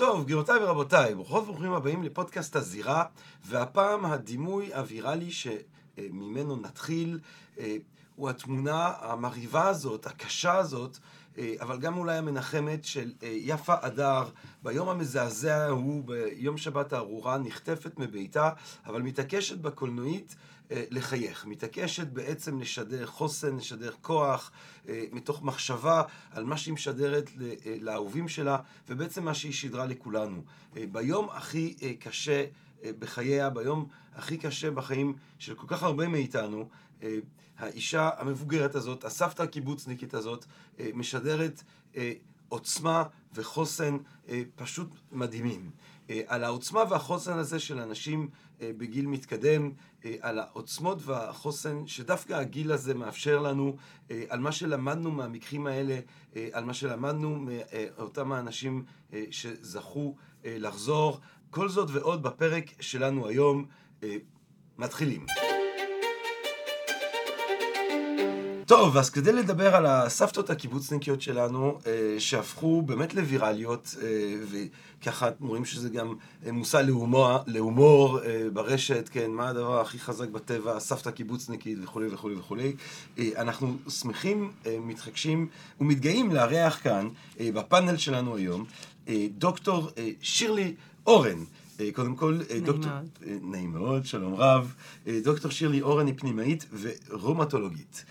טוב, גבירותיי ורבותיי, ברוכות וברוכים הבאים לפודקאסט הזירה, והפעם הדימוי הוויראלי שממנו נתחיל אה, הוא התמונה המרהיבה הזאת, הקשה הזאת, אה, אבל גם אולי המנחמת של אה, יפה אדר, ביום המזעזע ההוא, ביום שבת הארורה, נחטפת מביתה, אבל מתעקשת בקולנועית לחייך, מתעקשת בעצם לשדר חוסן, לשדר כוח, מתוך מחשבה על מה שהיא משדרת לאהובים שלה, ובעצם מה שהיא שידרה לכולנו. ביום הכי קשה בחייה, ביום הכי קשה בחיים של כל כך הרבה מאיתנו, האישה המבוגרת הזאת, הסבתא הקיבוצניקית הזאת, משדרת עוצמה וחוסן פשוט מדהימים. על העוצמה והחוסן הזה של אנשים בגיל מתקדם, על העוצמות והחוסן שדווקא הגיל הזה מאפשר לנו, על מה שלמדנו מהמקרים האלה, על מה שלמדנו מאותם האנשים שזכו לחזור. כל זאת ועוד בפרק שלנו היום. מתחילים. טוב, אז כדי לדבר על הסבתות הקיבוצניקיות שלנו, אה, שהפכו באמת לווירליות, אה, וככה רואים שזה גם מושא להומור, להומור אה, ברשת, כן, מה הדבר הכי חזק בטבע, הסבתא הקיבוצניקית וכולי וכולי וכולי. אנחנו שמחים, מתחגשים ומתגאים לארח כאן, בפאנל שלנו היום, דוקטור שירלי אורן. קודם כל, נעים דוקטור... מאוד. נעים מאוד, שלום רב. דוקטור שירלי אורן היא פנימאית ורומטולוגית.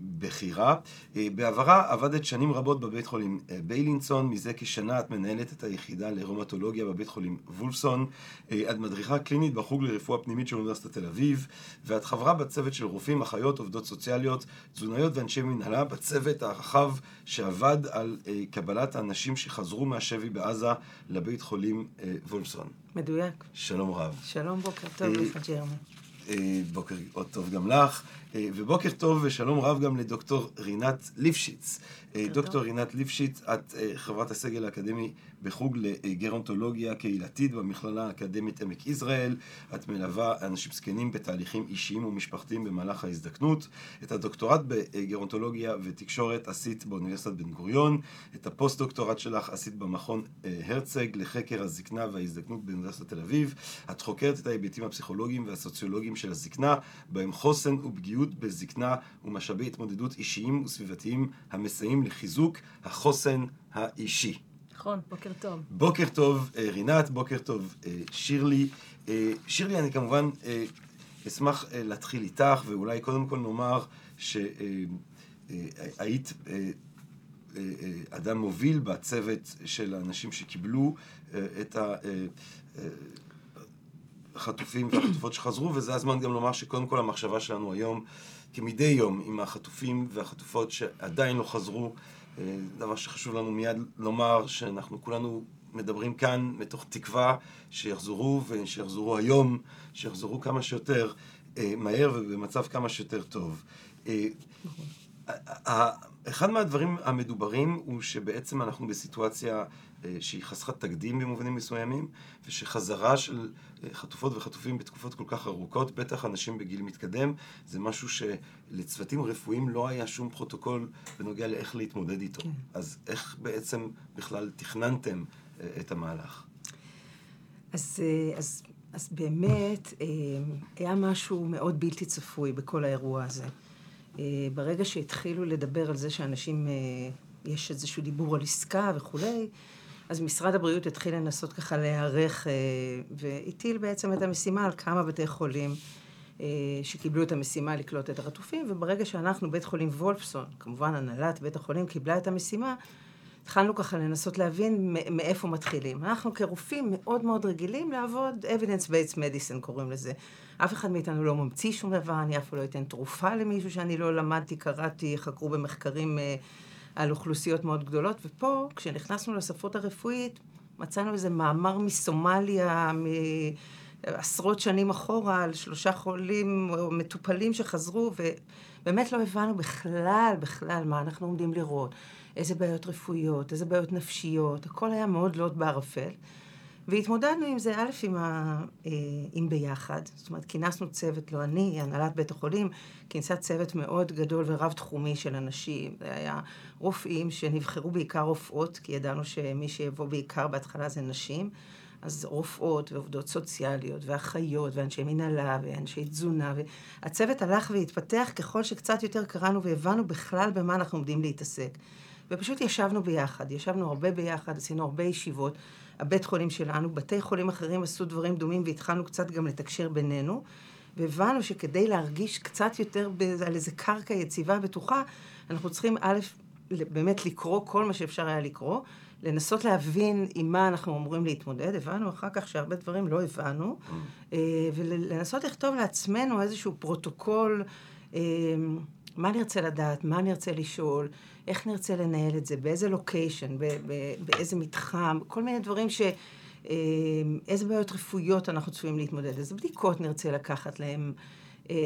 בכירה. בעברה עבדת שנים רבות בבית חולים ביילינסון, מזה כשנה את מנהלת את היחידה לרומטולוגיה בבית חולים וולפסון. את מדריכה קלינית בחוג לרפואה פנימית של אוניברסיטת תל אביב, ואת חברה בצוות של רופאים, אחיות, עובדות סוציאליות, תזונאיות ואנשי מנהלה, בצוות הרחב שעבד על קבלת האנשים שחזרו מהשבי בעזה לבית חולים וולפסון. מדויק. שלום רב. שלום, בוקר טוב לך, ג'רמי. בוקר עוד טוב גם לך, ובוקר טוב ושלום רב גם לדוקטור רינת ליפשיץ. דוקטור רינת ליפשיץ, את חברת הסגל האקדמי בחוג לגרונטולוגיה קהילתית במכללה האקדמית עמק יזרעאל. את מלווה אנשים זקנים בתהליכים אישיים ומשפחתיים במהלך ההזדקנות. את הדוקטורט בגרונטולוגיה ותקשורת עשית באוניברסיטת בן גוריון. את הפוסט-דוקטורט שלך עשית במכון הרצג לחקר הזקנה וההזדקנות באוניברסיטת תל אביב. את חוקרת את ההיבטים הפסיכולוגיים והסוציולוגיים של הזקנה, בהם חוסן ופגיעות בזקנה ומשאבי התמודדות אישיים וסביבתיים המסייעים לחיזוק החוסן האישי. נכון, בוקר טוב. בוקר טוב רינת, בוקר טוב שירלי. שירלי, אני כמובן אשמח להתחיל איתך, ואולי קודם כל נאמר שהיית אדם מוביל בצוות של האנשים שקיבלו את החטופים והחטופות שחזרו, וזה הזמן גם לומר שקודם כל המחשבה שלנו היום, כמדי יום, עם החטופים והחטופות שעדיין לא חזרו, דבר שחשוב לנו מיד לומר, שאנחנו כולנו מדברים כאן מתוך תקווה שיחזרו, ושיחזרו היום, שיחזרו כמה שיותר מהר ובמצב כמה שיותר טוב. אחד מהדברים המדוברים הוא שבעצם אנחנו בסיטואציה שהיא חסרת תקדים במובנים מסוימים, ושחזרה של חטופות וחטופים בתקופות כל כך ארוכות, בטח אנשים בגיל מתקדם, זה משהו שלצוותים רפואיים לא היה שום פרוטוקול בנוגע לאיך להתמודד איתו. כן. אז איך בעצם בכלל תכננתם את המהלך? אז, אז, אז באמת היה משהו מאוד בלתי צפוי בכל האירוע הזה. ברגע שהתחילו לדבר על זה שאנשים, יש איזשהו דיבור על עסקה וכולי, אז משרד הבריאות התחיל לנסות ככה להיערך והטיל בעצם את המשימה על כמה בתי חולים שקיבלו את המשימה לקלוט את החטופים, וברגע שאנחנו, בית חולים וולפסון, כמובן הנהלת בית החולים קיבלה את המשימה, התחלנו ככה לנסות להבין מאיפה מתחילים. אנחנו כרופאים מאוד מאוד רגילים לעבוד, evidence-based medicine קוראים לזה. אף אחד מאיתנו לא ממציא שום דבר, אני אף פעם לא אתן תרופה למישהו שאני לא למדתי, קראתי, חקרו במחקרים על אוכלוסיות מאוד גדולות, ופה, כשנכנסנו לספרות הרפואית, מצאנו איזה מאמר מסומליה, מעשרות שנים אחורה, על שלושה חולים או מטופלים שחזרו, ובאמת לא הבנו בכלל, בכלל, מה אנחנו עומדים לראות. איזה בעיות רפואיות, איזה בעיות נפשיות, הכל היה מאוד לוט בערפל. והתמודדנו עם זה, א', עם, ה, אה, עם ביחד. זאת אומרת, כינסנו צוות, לא אני, הנהלת בית החולים, כינסה צוות מאוד גדול ורב-תחומי של אנשים. זה היה רופאים שנבחרו בעיקר רופאות, כי ידענו שמי שיבוא בעיקר בהתחלה זה נשים. אז רופאות ועובדות סוציאליות ואחיות ואנשי מנהלה ואנשי תזונה. והצוות הלך והתפתח ככל שקצת יותר קראנו והבנו בכלל במה אנחנו עומדים להתעסק. ופשוט ישבנו ביחד, ישבנו הרבה ביחד, עשינו הרבה ישיבות. הבית חולים שלנו, בתי חולים אחרים עשו דברים דומים והתחלנו קצת גם לתקשר בינינו. והבנו שכדי להרגיש קצת יותר על איזה קרקע יציבה, בטוחה, אנחנו צריכים א', באמת לקרוא כל מה שאפשר היה לקרוא, לנסות להבין עם מה אנחנו אמורים להתמודד. הבנו אחר כך שהרבה דברים לא הבנו, אממ. אה, ולנסות לכתוב לעצמנו איזשהו פרוטוקול, אה, מה נרצה לדעת, מה נרצה לשאול, איך נרצה לנהל את זה, באיזה לוקיישן, באיזה מתחם, כל מיני דברים ש... אה, איזה בעיות רפואיות אנחנו צפויים להתמודד, איזה בדיקות נרצה לקחת להם.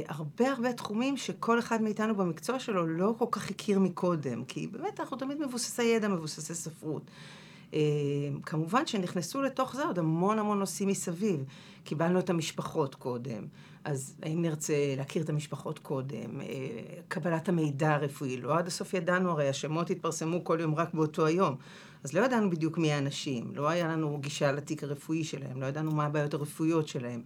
הרבה הרבה תחומים שכל אחד מאיתנו במקצוע שלו לא כל כך הכיר מקודם, כי באמת אנחנו תמיד מבוססי ידע, מבוססי ספרות. Uh, כמובן שנכנסו לתוך זה עוד המון המון נושאים מסביב. קיבלנו את המשפחות קודם, אז האם נרצה להכיר את המשפחות קודם, uh, קבלת המידע הרפואי, לא עד הסוף ידענו, הרי השמות התפרסמו כל יום רק באותו היום. אז לא ידענו בדיוק מי האנשים, לא היה לנו גישה לתיק הרפואי שלהם, לא ידענו מה הבעיות הרפואיות שלהם.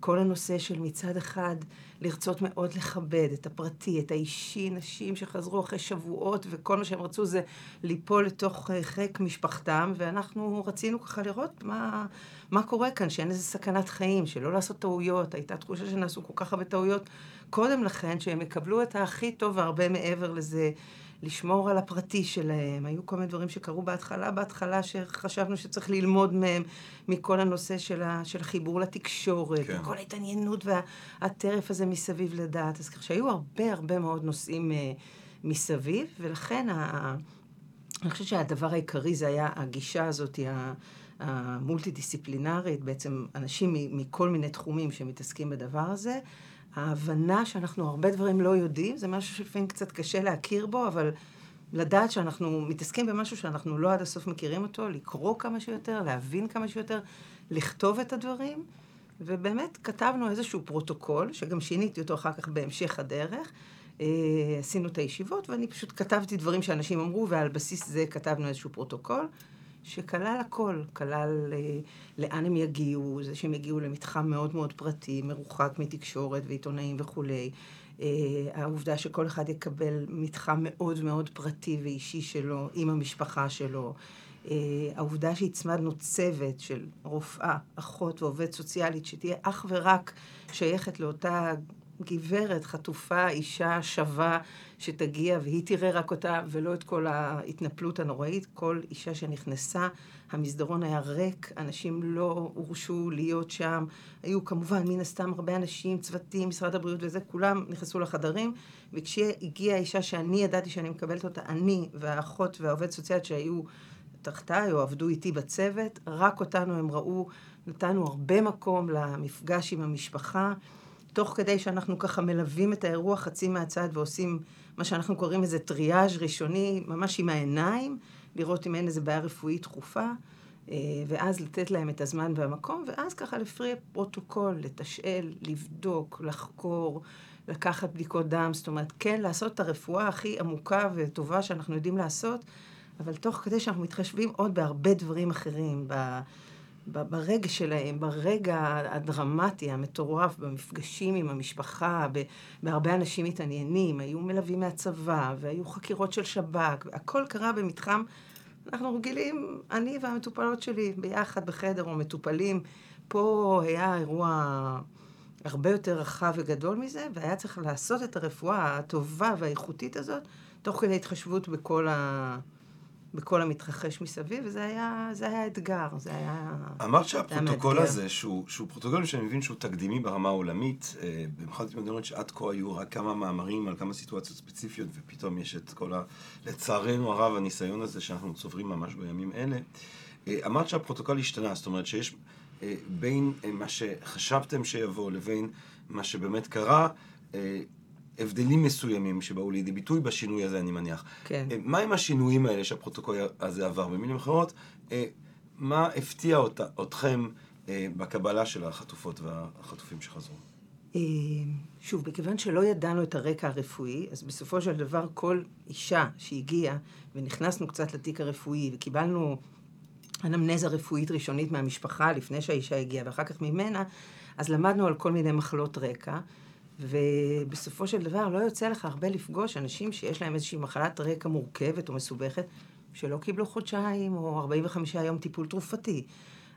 כל הנושא של מצד אחד לרצות מאוד לכבד את הפרטי, את האישי, נשים שחזרו אחרי שבועות וכל מה שהם רצו זה ליפול לתוך אה, חיק משפחתם, ואנחנו רצינו ככה לראות מה, מה קורה כאן, שאין איזה סכנת חיים, שלא לעשות טעויות. הייתה תחושה שנעשו כל כך הרבה טעויות קודם לכן, שהם יקבלו את הכי טוב והרבה מעבר לזה. לשמור על הפרטי שלהם. היו כל מיני דברים שקרו בהתחלה, בהתחלה שחשבנו שצריך ללמוד מהם, מכל הנושא של, ה, של החיבור לתקשורת, כן. וכל ההתעניינות והטרף הזה מסביב לדעת. אז כך שהיו הרבה הרבה מאוד נושאים uh, מסביב, ולכן ה, אני חושבת שהדבר העיקרי זה היה הגישה הזאת, המולטי-דיסציפלינרית, בעצם אנשים מכל מיני תחומים שמתעסקים בדבר הזה. ההבנה שאנחנו הרבה דברים לא יודעים, זה משהו שלפעמים קצת קשה להכיר בו, אבל לדעת שאנחנו מתעסקים במשהו שאנחנו לא עד הסוף מכירים אותו, לקרוא כמה שיותר, להבין כמה שיותר, לכתוב את הדברים. ובאמת כתבנו איזשהו פרוטוקול, שגם שיניתי אותו אחר כך בהמשך הדרך. אה, עשינו את הישיבות, ואני פשוט כתבתי דברים שאנשים אמרו, ועל בסיס זה כתבנו איזשהו פרוטוקול. שכלל הכל, כלל אה, לאן הם יגיעו, זה שהם יגיעו למתחם מאוד מאוד פרטי, מרוחק מתקשורת ועיתונאים וכולי. אה, העובדה שכל אחד יקבל מתחם מאוד מאוד פרטי ואישי שלו, עם המשפחה שלו. אה, העובדה שהצמדנו צוות של רופאה, אחות ועובד סוציאלית, שתהיה אך ורק שייכת לאותה גברת, חטופה, אישה שווה, שתגיע והיא תראה רק אותה, ולא את כל ההתנפלות הנוראית. כל אישה שנכנסה, המסדרון היה ריק, אנשים לא הורשו להיות שם. היו כמובן, מן הסתם, הרבה אנשים, צוותים, משרד הבריאות וזה, כולם נכנסו לחדרים, וכשהגיעה האישה שאני ידעתי שאני מקבלת אותה, אני והאחות והעובד סוציאלית שהיו תחתיי או עבדו איתי בצוות, רק אותנו הם ראו, נתנו הרבה מקום למפגש עם המשפחה. תוך כדי שאנחנו ככה מלווים את האירוע חצי מהצד ועושים מה שאנחנו קוראים איזה טריאז' ראשוני, ממש עם העיניים, לראות אם אין איזה בעיה רפואית דחופה, אה, ואז לתת להם את הזמן והמקום, ואז ככה לפי פרוטוקול, לתשאל, לבדוק, לחקור, לקחת בדיקות דם, זאת אומרת, כן, לעשות את הרפואה הכי עמוקה וטובה שאנחנו יודעים לעשות, אבל תוך כדי שאנחנו מתחשבים עוד בהרבה דברים אחרים, ב... ברגע שלהם, ברגע הדרמטי, המטורף, במפגשים עם המשפחה, בהרבה אנשים מתעניינים, היו מלווים מהצבא, והיו חקירות של שב"כ, הכל קרה במתחם, אנחנו רגילים, אני והמטופלות שלי ביחד בחדר או מטופלים. פה היה אירוע הרבה יותר רחב וגדול מזה, והיה צריך לעשות את הרפואה הטובה והאיכותית הזאת, תוך כדי התחשבות בכל ה... בכל המתרחש מסביב, וזה היה, זה היה אתגר, זה היה... אמרת שהפרוטוקול הזה, שהוא, שהוא פרוטוקול שאני מבין שהוא תקדימי ברמה העולמית, אה, במיוחד מדינות שעד כה היו רק כמה מאמרים על כמה סיטואציות ספציפיות, ופתאום יש את כל ה... לצערנו הרב, הניסיון הזה שאנחנו צוברים ממש בימים אלה. אה, אמרת שהפרוטוקול השתנה, זאת אומרת שיש אה, בין מה שחשבתם שיבוא לבין מה שבאמת קרה, הבדלים מסוימים שבאו לידי ביטוי בשינוי הזה, אני מניח. כן. מה הם השינויים האלה שהפרוטוקול הזה עבר? במילים אחרות, מה הפתיע אות, אתכם אה, בקבלה של החטופות והחטופים שחזרו? אה, שוב, מכיוון שלא ידענו את הרקע הרפואי, אז בסופו של דבר כל אישה שהגיעה, ונכנסנו קצת לתיק הרפואי, וקיבלנו אנמנזה רפואית ראשונית מהמשפחה לפני שהאישה הגיעה, ואחר כך ממנה, אז למדנו על כל מיני מחלות רקע, ובסופו של דבר לא יוצא לך הרבה לפגוש אנשים שיש להם איזושהי מחלת רקע מורכבת או מסובכת, שלא קיבלו חודשיים או 45 יום טיפול תרופתי.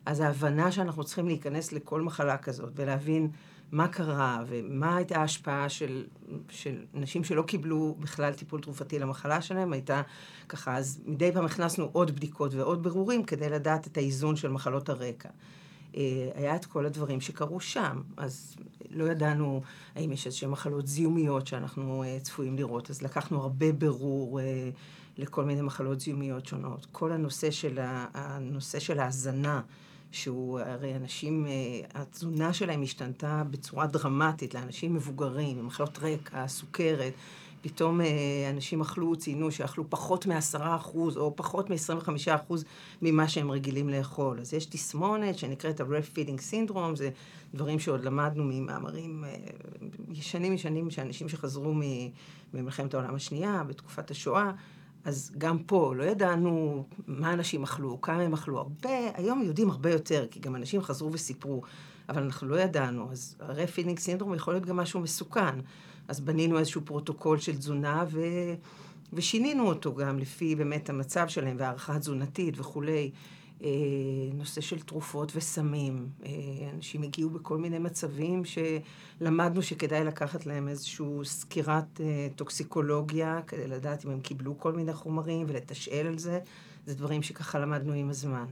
אז ההבנה שאנחנו צריכים להיכנס לכל מחלה כזאת ולהבין מה קרה ומה הייתה ההשפעה של, של נשים שלא קיבלו בכלל טיפול תרופתי למחלה שלהם, הייתה ככה, אז מדי פעם הכנסנו עוד בדיקות ועוד ברורים כדי לדעת את האיזון של מחלות הרקע. אה, היה את כל הדברים שקרו שם, אז לא ידענו האם יש איזשהן מחלות זיהומיות שאנחנו אה, צפויים לראות, אז לקחנו הרבה ברור אה, לכל מיני מחלות זיהומיות שונות. כל הנושא של, הנושא של ההזנה, שהוא, הרי אנשים, התזונה שלהם השתנתה בצורה דרמטית לאנשים מבוגרים, מחלות רקע, סוכרת. פתאום אה, אנשים אכלו, ציינו שאכלו פחות מ-10% או פחות מ-25% ממה שהם רגילים לאכול. אז יש תסמונת שנקראת ה-ref feeding syndrome, זה דברים שעוד למדנו ממאמרים אה, ישנים ישנים, שאנשים שחזרו ממלחמת העולם השנייה, בתקופת השואה. אז גם פה לא ידענו מה אנשים אכלו, כמה הם אכלו. הרבה, היום יודעים הרבה יותר, כי גם אנשים חזרו וסיפרו, אבל אנחנו לא ידענו. אז ה-refeeding syndrome יכול להיות גם משהו מסוכן. אז בנינו איזשהו פרוטוקול של תזונה, ו... ושינינו אותו גם לפי באמת המצב שלהם והערכה תזונתית וכולי. אה, נושא של תרופות וסמים. אה, אנשים הגיעו בכל מיני מצבים שלמדנו שכדאי לקחת להם איזושהי סקירת אה, טוקסיקולוגיה, כדי לדעת אם הם קיבלו כל מיני חומרים ולתשאל על זה. זה דברים שככה למדנו עם הזמן.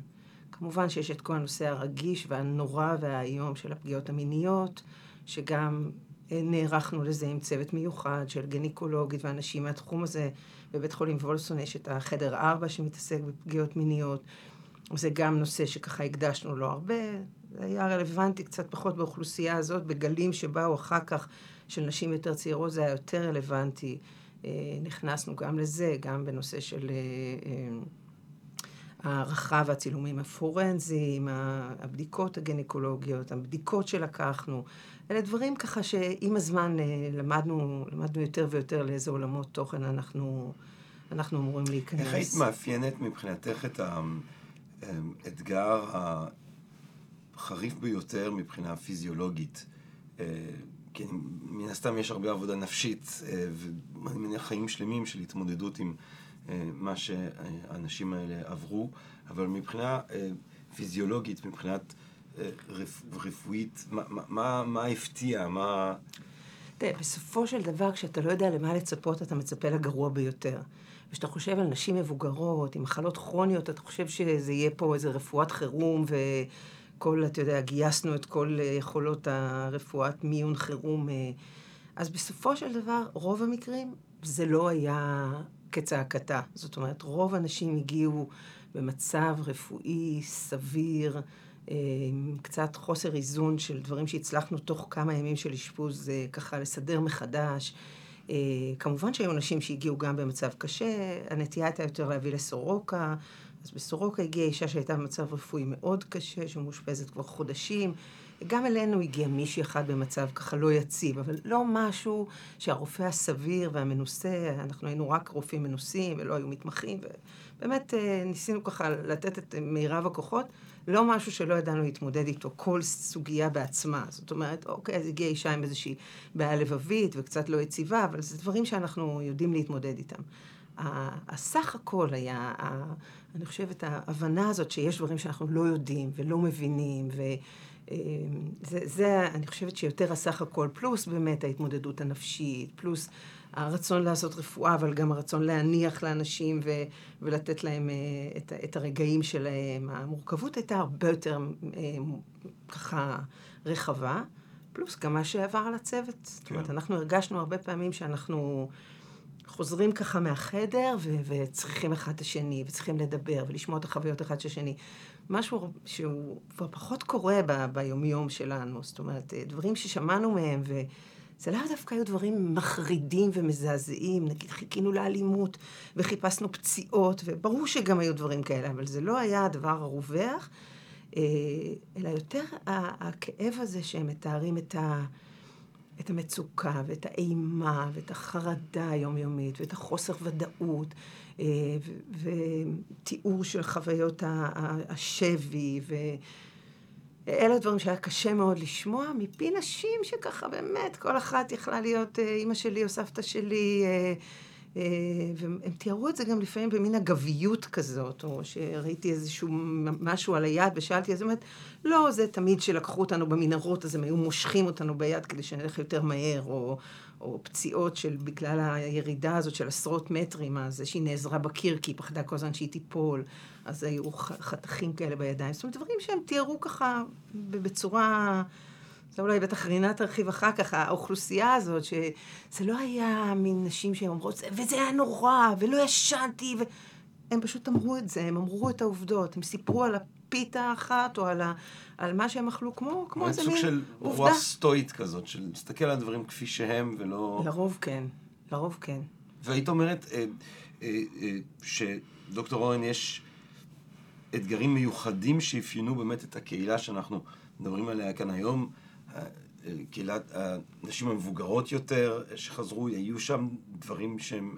כמובן שיש את כל הנושא הרגיש והנורא והאיום של הפגיעות המיניות, שגם נערכנו לזה עם צוות מיוחד של גניקולוגית ואנשים מהתחום הזה. בבית חולים וולסון יש את החדר 4 שמתעסק בפגיעות מיניות. זה גם נושא שככה הקדשנו לו הרבה. זה היה רלוונטי קצת פחות באוכלוסייה הזאת, בגלים שבאו אחר כך של נשים יותר צעירות זה היה יותר רלוונטי. אה, נכנסנו גם לזה, גם בנושא של אה, אה, הערכה והצילומים הפורנזיים, הבדיקות הגניקולוגיות, הבדיקות שלקחנו. אלה דברים ככה שעם הזמן אה, למדנו, למדנו יותר ויותר לאיזה עולמות תוכן אנחנו, אנחנו אמורים להיכנס. איך היית מאפיינת מבחינתך את האתגר החריף ביותר מבחינה פיזיולוגית? אה, כי מן הסתם יש הרבה עבודה נפשית, אה, ואני מניח חיים שלמים של התמודדות עם מה שהאנשים האלה עברו, אבל מבחינה פיזיולוגית, מבחינת... רפ, רפואית, מה, מה, מה הפתיע, מה... תראה, בסופו של דבר, כשאתה לא יודע למה לצפות, אתה מצפה לגרוע ביותר. וכשאתה חושב על נשים מבוגרות, עם מחלות כרוניות, אתה חושב שזה יהיה פה איזה רפואת חירום, וכל, אתה יודע, גייסנו את כל יכולות הרפואת מיון חירום. אה. אז בסופו של דבר, רוב המקרים, זה לא היה כצעקתה. זאת אומרת, רוב האנשים הגיעו במצב רפואי סביר, עם קצת חוסר איזון של דברים שהצלחנו תוך כמה ימים של אשפוז אה, ככה לסדר מחדש. אה, כמובן שהיו נשים שהגיעו גם במצב קשה, הנטייה הייתה יותר להביא לסורוקה, אז בסורוקה הגיעה אישה שהייתה במצב רפואי מאוד קשה, שמאושפזת כבר חודשים. גם אלינו הגיע מישהי אחת במצב ככה לא יציב, אבל לא משהו שהרופא הסביר והמנוסה, אנחנו היינו רק רופאים מנוסים ולא היו מתמחים, ובאמת אה, ניסינו ככה לתת את מירב הכוחות. לא משהו שלא ידענו להתמודד איתו, כל סוגיה בעצמה. זאת אומרת, אוקיי, אז הגיעה אישה עם איזושהי בעיה לבבית וקצת לא יציבה, אבל זה דברים שאנחנו יודעים להתמודד איתם. הסך הכל היה, אני חושבת, ההבנה הזאת שיש דברים שאנחנו לא יודעים ולא מבינים, ו... אה, זה, זה, אני חושבת שיותר הסך הכל, פלוס באמת ההתמודדות הנפשית, פלוס הרצון לעשות רפואה, אבל גם הרצון להניח לאנשים ו, ולתת להם uh, את, את הרגעים שלהם. המורכבות הייתה הרבה יותר uh, ככה רחבה, פלוס גם מה שעבר על הצוות. כן. זאת אומרת, כן. אנחנו הרגשנו הרבה פעמים שאנחנו חוזרים ככה מהחדר ו, וצריכים אחד את השני, וצריכים לדבר ולשמוע את החוויות אחד של השני. משהו שהוא כבר פחות קורה ב, ביומיום שלנו. זאת אומרת, דברים ששמענו מהם ו... זה לאו דווקא היו דברים מחרידים ומזעזעים, נגיד חיכינו לאלימות וחיפשנו פציעות, וברור שגם היו דברים כאלה, אבל זה לא היה הדבר הרווח, אה, אלא יותר הכאב הזה שהם מתארים את, ה, את המצוקה ואת האימה ואת החרדה היומיומית ואת החוסר ודאות אה, ותיאור של חוויות השבי ו... אלה הדברים שהיה קשה מאוד לשמוע מפי נשים שככה באמת, כל אחת יכלה להיות אה, אימא שלי או סבתא שלי, אה, והם תיארו את זה גם לפעמים במין אגביות כזאת, או שראיתי איזשהו משהו על היד ושאלתי, אז היא אומרת, לא, זה תמיד שלקחו אותנו במנהרות, אז הם היו מושכים אותנו ביד כדי שנלך יותר מהר, או, או פציעות של, בגלל הירידה הזאת של עשרות מטרים, אז שהיא נעזרה בקיר כי היא פחדה כל הזמן שהיא תיפול. אז היו חתכים כאלה בידיים. זאת אומרת, דברים שהם תיארו ככה בצורה... זה אולי בטח רינה תרחיב אחר כך, האוכלוסייה הזאת, שזה לא היה מין נשים שהן אומרות, וזה היה נורא, ולא ישנתי, ו... הם פשוט אמרו את זה, הם אמרו את העובדות, הם סיפרו על הפיתה האחת, או על, ה... על מה שהם אכלו, כמו, כמו איזה מין עובדה. סוג של רוח סטואית כזאת, של להסתכל על הדברים כפי שהם, ולא... לרוב כן, לרוב כן. והיית אומרת אה, אה, אה, שדוקטור אורן, יש אתגרים מיוחדים שאפיינו באמת את הקהילה שאנחנו מדברים עליה כאן היום. קהילת הנשים המבוגרות יותר שחזרו, היו שם דברים שהם,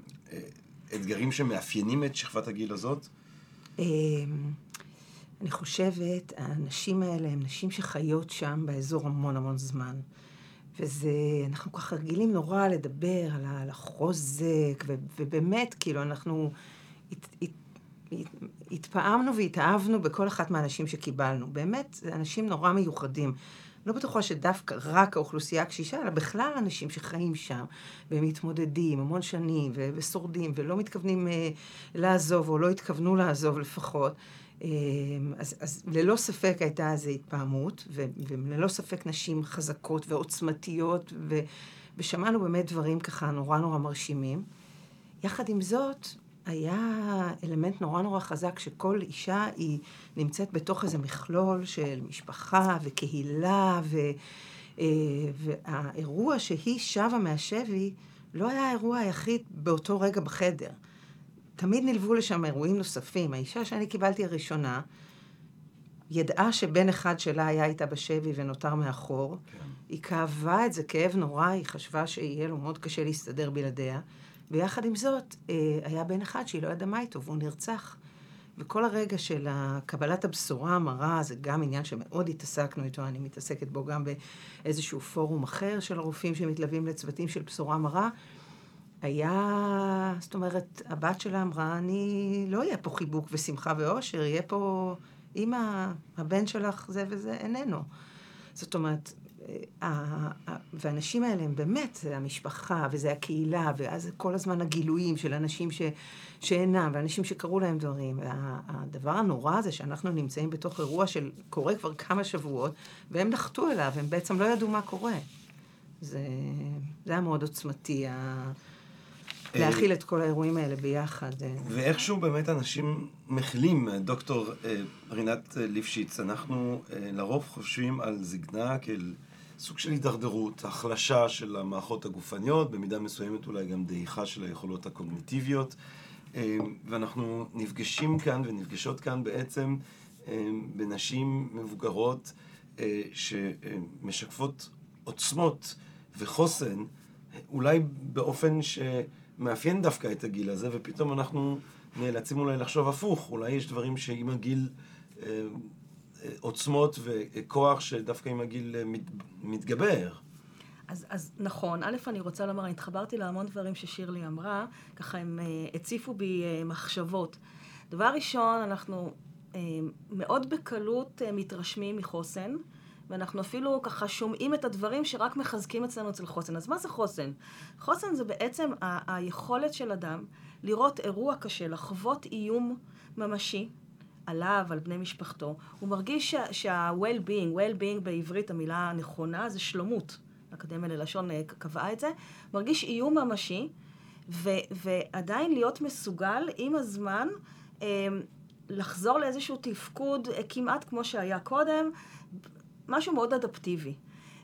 אתגרים שמאפיינים את שכבת הגיל הזאת? אמ, אני חושבת, הנשים האלה הן נשים שחיות שם באזור המון המון זמן. וזה, אנחנו ככה רגילים נורא לדבר על החוזק, ובאמת, כאילו, אנחנו התפעמנו והתאהבנו בכל אחת מהאנשים שקיבלנו. באמת, אנשים נורא מיוחדים. לא בטוחה שדווקא רק האוכלוסייה הקשישה, אלא בכלל אנשים שחיים שם, והם מתמודדים המון שנים, ושורדים, ולא מתכוונים uh, לעזוב, או לא התכוונו לעזוב לפחות. Uh, אז, אז ללא ספק הייתה איזו התפעמות, ו- וללא ספק נשים חזקות ועוצמתיות, ו- ושמענו באמת דברים ככה נורא נורא מרשימים. יחד עם זאת, היה אלמנט נורא נורא חזק, שכל אישה היא נמצאת בתוך איזה מכלול של משפחה וקהילה, ו, אה, והאירוע שהיא שבה מהשבי לא היה האירוע היחיד באותו רגע בחדר. תמיד נלוו לשם אירועים נוספים. האישה שאני קיבלתי הראשונה, ידעה שבן אחד שלה היה איתה בשבי ונותר מאחור. כן. היא כאבה את זה כאב נורא, היא חשבה שיהיה לו מאוד קשה להסתדר בלעדיה. ויחד עם זאת, אה, היה בן אחד שהיא לא ידעה מה איתו, והוא נרצח. וכל הרגע של קבלת הבשורה המרה, זה גם עניין שמאוד התעסקנו איתו, אני מתעסקת בו גם באיזשהו פורום אחר של הרופאים שמתלווים לצוותים של בשורה מרה. היה, זאת אומרת, הבת שלה אמרה, אני, לא יהיה פה חיבוק ושמחה ואושר, יהיה פה, אמא, הבן שלך זה וזה איננו. זאת אומרת, והאנשים האלה הם באמת, זה המשפחה, וזה הקהילה, ואז כל הזמן הגילויים של אנשים ש, שאינם, ואנשים שקרו להם דברים. והדבר הנורא זה שאנחנו נמצאים בתוך אירוע של קורה כבר כמה שבועות, והם נחתו אליו, הם בעצם לא ידעו מה קורה. זה, זה היה מאוד עוצמתי, ה... להכיל את כל האירועים האלה ביחד. אה. ואיכשהו באמת אנשים מכילים, דוקטור אה, רינת ליפשיץ, אנחנו אה, לרוב חושבים על זקנה כאל... סוג של הידרדרות, החלשה של המערכות הגופניות, במידה מסוימת אולי גם דעיכה של היכולות הקוגניטיביות. אה, ואנחנו נפגשים כאן ונפגשות כאן בעצם אה, בנשים מבוגרות אה, שמשקפות עוצמות וחוסן, אולי באופן שמאפיין דווקא את הגיל הזה, ופתאום אנחנו נאלצים אולי לחשוב הפוך, אולי יש דברים שעם הגיל עוצמות וכוח שדווקא עם הגיל אה, מת, מתגבר. אז, אז נכון, א', אני רוצה לומר, אני התחברתי להמון דברים ששירלי אמרה, ככה הם uh, הציפו בי uh, מחשבות. דבר ראשון, אנחנו uh, מאוד בקלות uh, מתרשמים מחוסן, ואנחנו אפילו ככה שומעים את הדברים שרק מחזקים אצלנו אצל חוסן. אז מה זה חוסן? חוסן זה בעצם ה- היכולת של אדם לראות אירוע קשה, לחוות איום ממשי, עליו, על בני משפחתו, הוא מרגיש שה-well-being, well-being בעברית, המילה הנכונה זה שלומות. האקדמיה ללשון אה, קבעה את זה. מרגיש איום ממשי, ו- ועדיין להיות מסוגל עם הזמן אה, לחזור לאיזשהו תפקוד אה, כמעט כמו שהיה קודם, משהו מאוד אדפטיבי.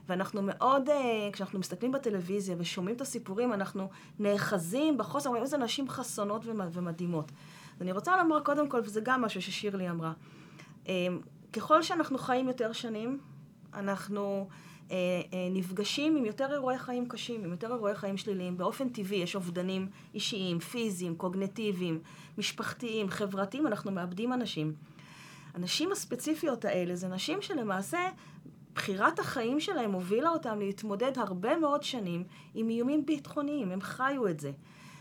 ואנחנו מאוד, אה, כשאנחנו מסתכלים בטלוויזיה ושומעים את הסיפורים, אנחנו נאחזים בחוסר, אומרים איזה נשים חסונות ומדהימות. אז אני רוצה לומר קודם כל, וזה גם משהו ששירלי אמרה, אה, ככל שאנחנו חיים יותר שנים, אנחנו אה, אה, נפגשים עם יותר אירועי חיים קשים, עם יותר אירועי חיים שליליים. באופן טבעי יש אובדנים אישיים, פיזיים, קוגנטיביים, משפחתיים, חברתיים, אנחנו מאבדים אנשים. הנשים הספציפיות האלה זה נשים שלמעשה בחירת החיים שלהם הובילה אותם להתמודד הרבה מאוד שנים עם איומים ביטחוניים, הם חיו את זה.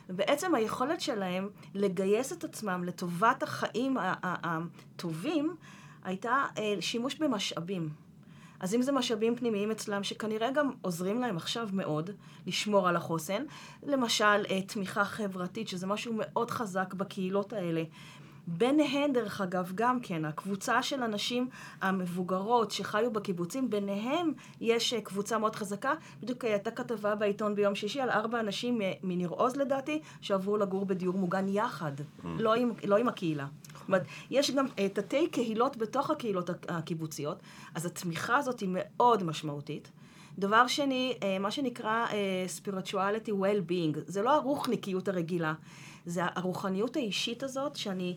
ובעצם היכולת שלהם לגייס את עצמם לטובת החיים הטובים הייתה אה, שימוש במשאבים. אז אם זה משאבים פנימיים אצלם, שכנראה גם עוזרים להם עכשיו מאוד לשמור על החוסן, למשל אה, תמיכה חברתית, שזה משהו מאוד חזק בקהילות האלה. ביניהן, דרך אגב, גם כן, הקבוצה של הנשים המבוגרות שחיו בקיבוצים, ביניהם יש אה, קבוצה מאוד חזקה. בדיוק הייתה כתבה בעיתון ביום שישי על ארבע אנשים מניר עוז, לדעתי, שעברו לגור בדיור מוגן יחד, mm. לא עם, לא עם הקהילה. זאת אומרת, יש גם תתי קהילות בתוך הקהילות הקיבוציות, אז התמיכה הזאת היא מאוד משמעותית. דבר שני, מה שנקרא spirituality well-being, זה לא הרוחניקיות הרגילה, זה הרוחניות האישית הזאת, שאני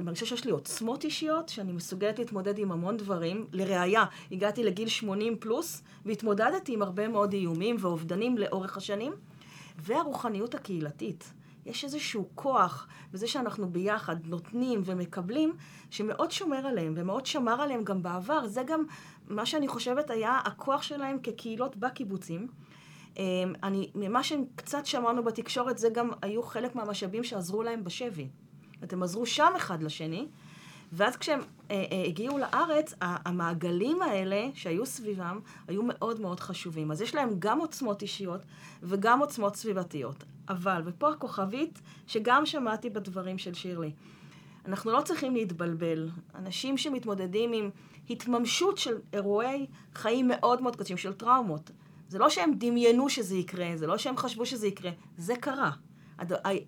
מרגישה שיש לי עוצמות אישיות, שאני מסוגלת להתמודד עם המון דברים. לראיה, הגעתי לגיל 80 פלוס, והתמודדתי עם הרבה מאוד איומים ואובדנים לאורך השנים. והרוחניות הקהילתית. יש איזשהו כוח בזה שאנחנו ביחד נותנים ומקבלים, שמאוד שומר עליהם, ומאוד שמר עליהם גם בעבר. זה גם מה שאני חושבת היה הכוח שלהם כקהילות בקיבוצים. אמ, אני, ממה שקצת שמענו בתקשורת, זה גם היו חלק מהמשאבים שעזרו להם בשבי. הם עזרו שם אחד לשני, ואז כשהם אה, אה, הגיעו לארץ, המעגלים האלה שהיו סביבם היו מאוד מאוד חשובים. אז יש להם גם עוצמות אישיות וגם עוצמות סביבתיות. אבל, ופה הכוכבית, שגם שמעתי בדברים של שירלי, אנחנו לא צריכים להתבלבל. אנשים שמתמודדים עם התממשות של אירועי חיים מאוד מאוד קשים, של טראומות. זה לא שהם דמיינו שזה יקרה, זה לא שהם חשבו שזה יקרה, זה קרה.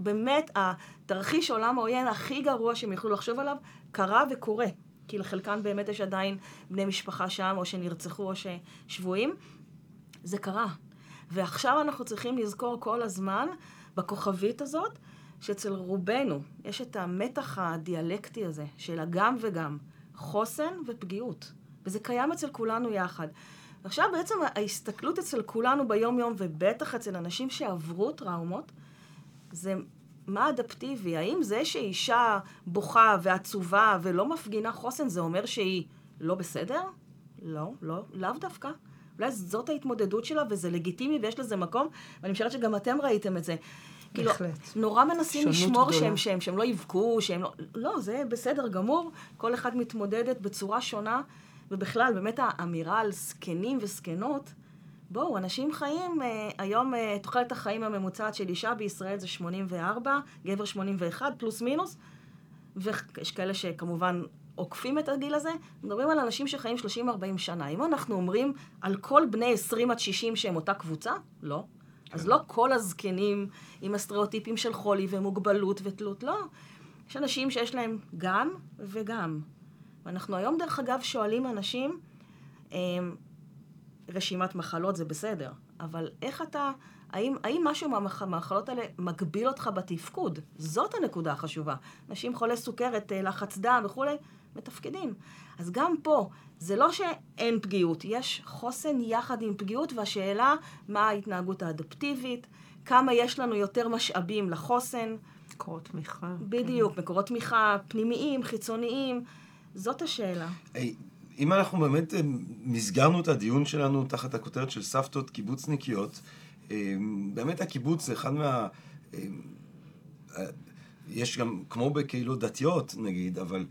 באמת, התרחיש עולם העוין הכי גרוע שהם יכלו לחשוב עליו, קרה וקורה. כי לחלקם באמת יש עדיין בני משפחה שם, או שנרצחו או ששבויים. זה קרה. ועכשיו אנחנו צריכים לזכור כל הזמן, בכוכבית הזאת, שאצל רובנו יש את המתח הדיאלקטי הזה, של הגם וגם, חוסן ופגיעות. וזה קיים אצל כולנו יחד. ועכשיו בעצם ההסתכלות אצל כולנו ביום-יום, ובטח אצל אנשים שעברו טראומות, זה מה אדפטיבי? האם זה שאישה בוכה ועצובה ולא מפגינה חוסן, זה אומר שהיא לא בסדר? לא, לא, לאו דווקא. אולי זאת ההתמודדות שלה וזה לגיטימי ויש לזה מקום, ואני משערת שגם אתם ראיתם את זה. כאילו, נורא מנסים לשמור שהם, שהם, שהם לא יבכו, שהם לא... לא, זה בסדר גמור, כל אחד מתמודדת בצורה שונה, ובכלל, באמת האמירה על זקנים וזקנות, בואו, אנשים חיים, אה, היום אה, תוחלת החיים הממוצעת של אישה בישראל זה 84, גבר 81, פלוס מינוס, ויש כאלה שכמובן עוקפים את הגיל הזה, מדברים על אנשים שחיים 30-40 שנה. אם אנחנו אומרים על כל בני 20 עד 60 שהם אותה קבוצה, לא. אז כן. לא כל הזקנים עם הסטריאוטיפים של חולי ומוגבלות ותלות, לא. יש אנשים שיש להם גם וגם. ואנחנו היום, דרך אגב, שואלים אנשים, אה, רשימת מחלות זה בסדר, אבל איך אתה, האם, האם משהו מהמחלות האלה מגביל אותך בתפקוד? זאת הנקודה החשובה. אנשים חולי סוכרת, אה, לחץ דם וכולי, מתפקדים. אז גם פה, זה לא שאין פגיעות, יש חוסן יחד עם פגיעות, והשאלה מה ההתנהגות האדפטיבית, כמה יש לנו יותר משאבים לחוסן. מקורות תמיכה. בדיוק, כן. מקורות תמיכה פנימיים, חיצוניים, זאת השאלה. Hey. אם אנחנו באמת אה, מסגרנו את הדיון שלנו תחת הכותרת של סבתות קיבוצניקיות, אה, באמת הקיבוץ זה אחד מה... אה, יש גם, כמו בקהילות דתיות נגיד, אבל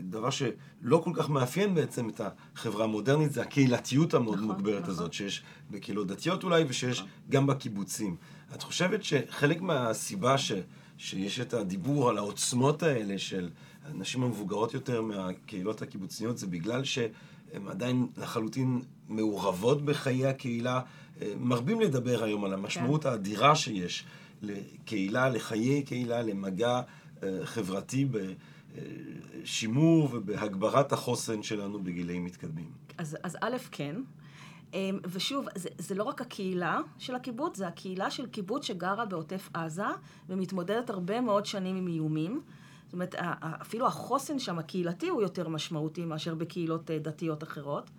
דבר שלא כל כך מאפיין בעצם את החברה המודרנית, זה הקהילתיות המאוד נכון, מוגברת נכון. הזאת, שיש בקהילות דתיות אולי, ושיש נכון. גם בקיבוצים. את חושבת שחלק מהסיבה ש, שיש את הדיבור על העוצמות האלה של הנשים המבוגרות יותר מהקהילות הקיבוצניות זה בגלל שהן עדיין לחלוטין מעורבות בחיי הקהילה. אה, מרבים לדבר היום על המשמעות כן. האדירה שיש לקהילה, לחיי קהילה, למגע אה, חברתי בשימור ובהגברת החוסן שלנו בגילאים מתקדמים. אז, אז א', כן. אמ, ושוב, זה, זה לא רק הקהילה של הקיבוץ, זה הקהילה של קיבוץ שגרה בעוטף עזה, ומתמודדת הרבה מאוד שנים עם איומים. אומרת, אפילו החוסן שם הקהילתי הוא יותר משמעותי מאשר בקהילות אה, דתיות אחרות.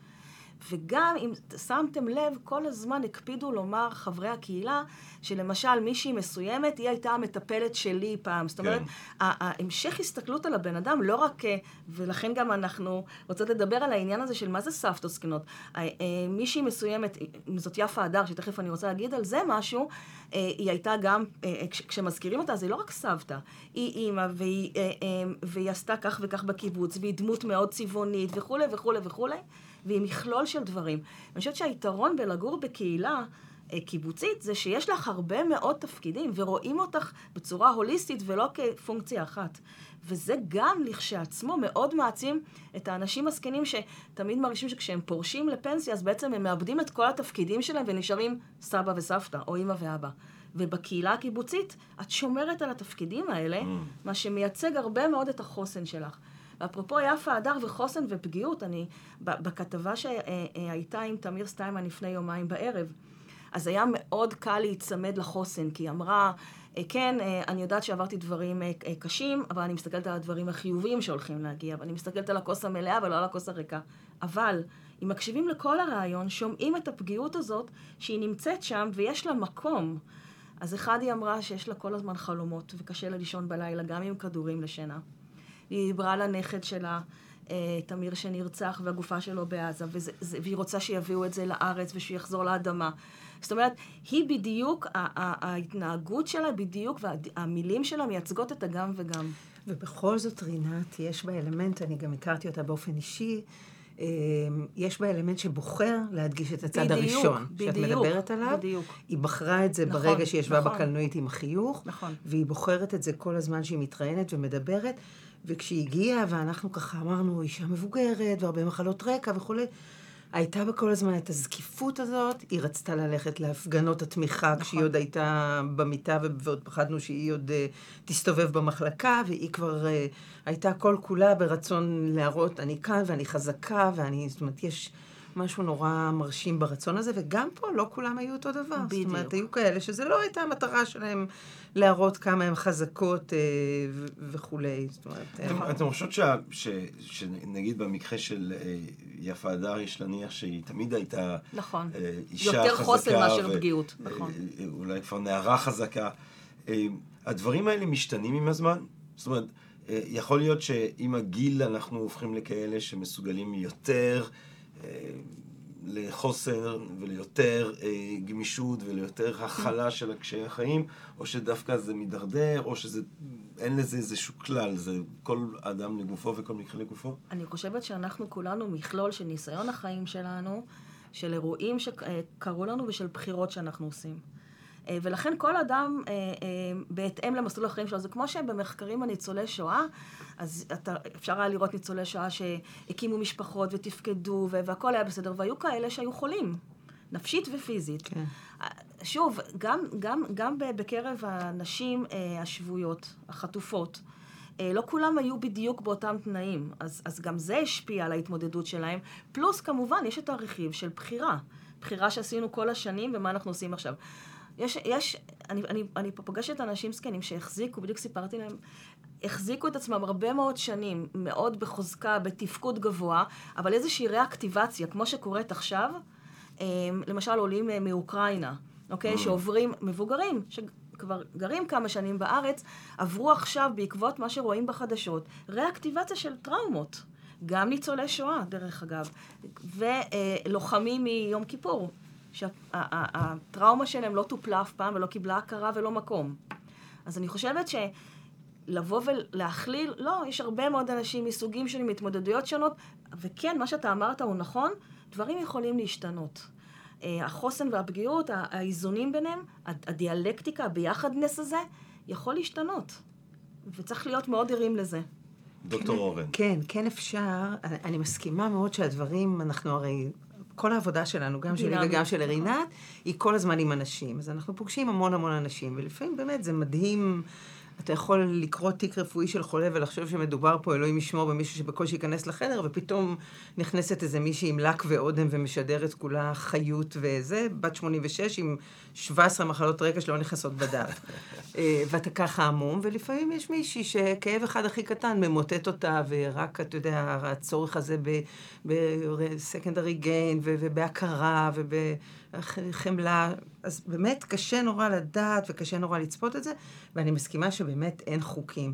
וגם, אם שמתם לב, כל הזמן הקפידו לומר חברי הקהילה, שלמשל מישהי מסוימת, היא הייתה המטפלת שלי פעם. זאת אומרת, כן. ההמשך הסתכלות על הבן אדם, לא רק, אה, ולכן גם אנחנו רוצות לדבר על העניין הזה של מה זה סבתא זקנות. אה, אה, מישהי מסוימת, זאת יפה הדר, שתכף אני רוצה להגיד על זה משהו, היא הייתה גם, כשמזכירים אותה, זה לא רק סבתא, היא אימא, והיא, והיא עשתה כך וכך בקיבוץ, והיא דמות מאוד צבעונית, וכולי וכולי וכולי. והיא מכלול של דברים. אני חושבת שהיתרון בלגור בקהילה אה, קיבוצית זה שיש לך הרבה מאוד תפקידים, ורואים אותך בצורה הוליסטית ולא כפונקציה אחת. וזה גם לכשעצמו מאוד מעצים את האנשים הזקנים שתמיד מרגישים שכשהם פורשים לפנסיה, אז בעצם הם מאבדים את כל התפקידים שלהם ונשארים סבא וסבתא, או אימא ואבא. ובקהילה הקיבוצית, את שומרת על התפקידים האלה, mm. מה שמייצג הרבה מאוד את החוסן שלך. ואפרופו יפה הדר וחוסן ופגיעות, אני, בכתבה שהייתה עם תמיר סטיימן לפני יומיים בערב, אז היה מאוד קל להיצמד לחוסן, כי היא אמרה, אה, כן, אה, אני יודעת שעברתי דברים אה, קשים, אבל אני מסתכלת על הדברים החיוביים שהולכים להגיע, ואני מסתכלת על הכוס המלאה ולא על הכוס הריקה. אבל אם מקשיבים לכל הרעיון, שומעים את הפגיעות הזאת, שהיא נמצאת שם ויש לה מקום. אז אחד היא אמרה שיש לה כל הזמן חלומות, וקשה לה לישון בלילה, גם עם כדורים לשינה. היא דיברה לנכד שלה, אה, תמיר שנרצח, והגופה שלו בעזה, וזה, זה, והיא רוצה שיביאו את זה לארץ ושיחזור לאדמה. זאת אומרת, היא בדיוק, ההתנהגות שלה בדיוק, והמילים שלה מייצגות את הגם וגם. ובכל זאת, רינת, יש בה אלמנט, אני גם הכרתי אותה באופן אישי, אה, יש בה אלמנט שבוחר להדגיש את הצד בדיוק, הראשון בדיוק, שאת מדברת עליו. בדיוק. היא בחרה את זה נכון, ברגע שהיא ישבה נכון. בקלנועית עם החיוך, נכון. והיא בוחרת את זה כל הזמן שהיא מתראיינת ומדברת. וכשהיא הגיעה, ואנחנו ככה אמרנו, אישה מבוגרת, והרבה מחלות רקע וכולי, הייתה בה כל הזמן את הזקיפות הזאת, היא רצתה ללכת להפגנות התמיכה נכון. כשהיא עוד הייתה במיטה, ועוד פחדנו שהיא עוד uh, תסתובב במחלקה, והיא כבר uh, הייתה כל כולה ברצון להראות, אני כאן ואני חזקה, ואני, זאת אומרת, יש... משהו נורא מרשים ברצון הזה, וגם פה לא כולם היו אותו דבר. בדיוק. זאת אומרת, היו כאלה שזה לא הייתה המטרה שלהם להראות כמה הן חזקות אה, ו- וכולי. זאת אומרת... אתם, אה, אתם חושבות שנגיד במקרה של אה, יפה הדר, יש להניח שהיא תמיד הייתה נכון. אה, אישה חזקה. יותר חוסן מאשר פגיעות, נכון. אה, אולי כבר נערה חזקה. אה, הדברים האלה משתנים עם הזמן? זאת אומרת, אה, יכול להיות שעם הגיל אנחנו הופכים לכאלה שמסוגלים יותר לחוסר וליותר אה, גמישות וליותר הכלה של הקשיי החיים, או שדווקא זה מידרדר, או שאין לזה איזשהו כלל, זה כל אדם לגופו וכל מקרה לגופו? אני חושבת שאנחנו כולנו מכלול של ניסיון החיים שלנו, של אירועים שקרו לנו ושל בחירות שאנחנו עושים. אה, ולכן כל אדם, אה, אה, בהתאם למסלול החיים שלו, זה כמו שבמחקרים על ניצולי שואה, אז אתה, אפשר היה לראות ניצולי שואה שהקימו משפחות ותפקדו, והכל היה בסדר, והיו כאלה שהיו חולים, נפשית ופיזית. כן. שוב, גם, גם, גם בקרב הנשים השבויות, החטופות, לא כולם היו בדיוק באותם תנאים, אז, אז גם זה השפיע על ההתמודדות שלהם. פלוס, כמובן, יש את הרכיב של בחירה. בחירה שעשינו כל השנים ומה אנחנו עושים עכשיו. יש, יש, אני, אני, אני פה פוגשת אנשים זקנים שהחזיקו, בדיוק סיפרתי להם, החזיקו את עצמם הרבה מאוד שנים, מאוד בחוזקה, בתפקוד גבוה, אבל איזושהי ריאקטיבציה, כמו שקורית עכשיו, אמ, למשל עולים אה, מאוקראינה, אוקיי? Mm. שעוברים, מבוגרים, שכבר גרים כמה שנים בארץ, עברו עכשיו, בעקבות מה שרואים בחדשות, ריאקטיבציה של טראומות. גם ניצולי שואה, דרך אגב, ולוחמים מיום כיפור. שהטראומה שלהם לא טופלה אף פעם ולא קיבלה הכרה ולא מקום. אז אני חושבת שלבוא ולהכליל, לא, יש הרבה מאוד אנשים מסוגים שונים, מהתמודדויות שונות, וכן, מה שאתה אמרת הוא נכון, דברים יכולים להשתנות. אה, החוסן והפגיעות, האיזונים ביניהם, הדיאלקטיקה, הביחדנס הזה, יכול להשתנות. וצריך להיות מאוד ערים לזה. דוקטור אורן. כן, כן אפשר. אני מסכימה מאוד שהדברים, אנחנו הרי כל העבודה שלנו, גם שלי וגם של רינת, היא כל הזמן עם אנשים. אז אנחנו פוגשים המון המון אנשים, ולפעמים באמת זה מדהים אתה יכול לקרוא תיק רפואי של חולה ולחשוב שמדובר פה, אלוהים ישמור, במישהו שבקושי ייכנס לחדר, ופתאום נכנסת איזה מישהי עם לק ואודם ומשדרת כולה חיות וזה, בת 86 עם 17 מחלות רקע שלא נכנסות בדף. אה, ואתה ככה עמום, ולפעמים יש מישהי שכאב אחד הכי קטן ממוטט אותה, ורק, אתה יודע, הצורך הזה בסקנדרי גיין, ובהכרה, ובחמלה. אז באמת קשה נורא לדעת וקשה נורא לצפות את זה, ואני מסכימה שבאמת אין חוקים.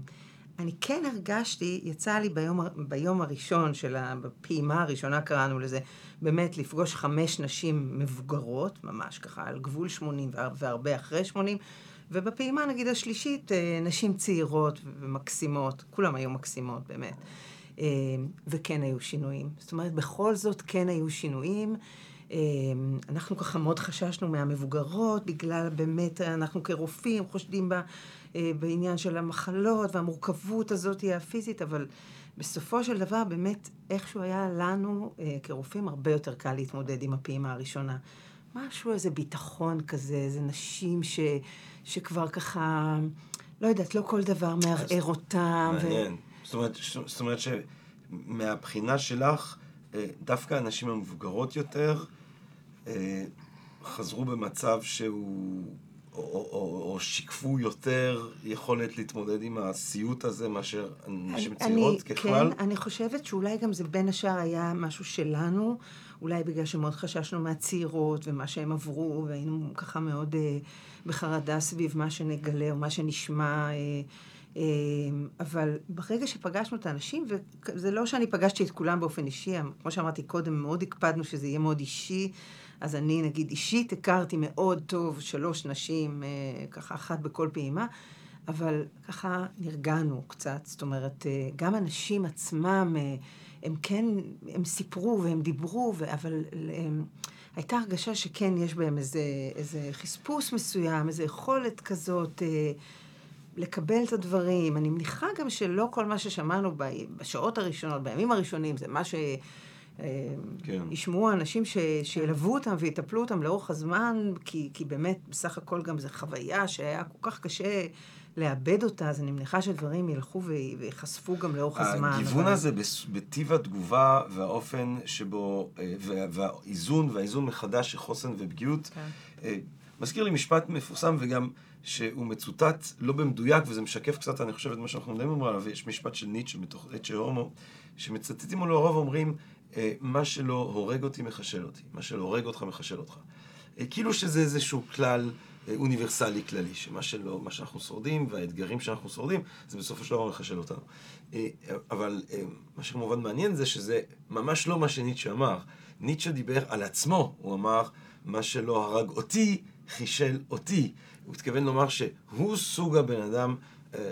אני כן הרגשתי, יצא לי ביום, ביום הראשון של הפעימה הראשונה קראנו לזה, באמת לפגוש חמש נשים מבוגרות, ממש ככה על גבול 80 והרבה אחרי 80, ובפעימה נגיד השלישית אה, נשים צעירות ומקסימות, כולם היו מקסימות באמת. אה, וכן היו שינויים. זאת אומרת, בכל זאת כן היו שינויים. אה, אנחנו ככה מאוד חששנו מהמבוגרות, בגלל באמת, אנחנו כרופאים חושדים בה, בעניין של המחלות והמורכבות הזאת הפיזית, אבל בסופו של דבר באמת איכשהו היה לנו כרופאים הרבה יותר קל להתמודד עם הפעימה הראשונה. משהו, איזה ביטחון כזה, איזה נשים ש, שכבר ככה, לא יודעת, לא כל דבר מערער אותם. מעניין. ו... זאת אומרת, זאת אומרת שמהבחינה שלך, אה, דווקא הנשים המבוגרות יותר אה, חזרו במצב שהוא... או, או, או, שיקפו יותר יכולת להתמודד עם הסיוט הזה מאשר נשים צעירות ככלל? כן, אני חושבת שאולי גם זה בין השאר היה משהו שלנו, אולי בגלל שמאוד חששנו מהצעירות ומה שהם עברו, והיינו ככה מאוד אה, בחרדה סביב מה שנגלה או מה שנשמע. אה, אה, אבל ברגע שפגשנו את האנשים, וזה לא שאני פגשתי את כולם באופן אישי, כמו שאמרתי קודם, מאוד הקפדנו שזה יהיה מאוד אישי. אז אני, נגיד, אישית הכרתי מאוד טוב שלוש נשים, אה, ככה אחת בכל פעימה, אבל ככה נרגענו קצת. זאת אומרת, אה, גם הנשים עצמם, אה, הם כן, הם סיפרו והם דיברו, ו- אבל הם, הייתה הרגשה שכן יש בהם איזה, איזה חספוס מסוים, איזו יכולת כזאת. אה, לקבל את הדברים. אני מניחה גם שלא כל מה ששמענו בשעות הראשונות, בימים הראשונים, זה מה ש... כן. ישמעו אנשים ש, שילוו אותם ויטפלו אותם לאורך הזמן, כי, כי באמת, בסך הכל גם זו חוויה שהיה כל כך קשה לאבד אותה, אז אני מניחה שדברים ילכו וייחשפו גם לאורך הזמן. הגיוון אבל... הזה בטיב התגובה והאופן שבו, אה, והאיזון, והאיזון מחדש של חוסן ופגיעות, כן. אה, מזכיר לי משפט מפורסם וגם שהוא מצוטט לא במדויק, וזה משקף קצת, אני חושב, את מה שאנחנו מדברים עליו, יש משפט של ניטשה, מתוך ניטשה הומו, שמצטטים לו לרוב אומרים, מה שלא הורג אותי מחשל אותי, מה שלא הורג אותך מחשל אותך. אה, כאילו שזה איזשהו כלל אה, אוניברסלי כללי, שמה שלא, מה שאנחנו שורדים והאתגרים שאנחנו שורדים, זה בסופו של דבר מחשל אותנו. אבל מה שכמובן מעניין זה שזה ממש לא מה שניטשה אמר. ניטשה דיבר על עצמו, הוא אמר, מה שלא הרג אותי, חישל אותי. הוא התכוון לומר שהוא סוג הבן אדם אה,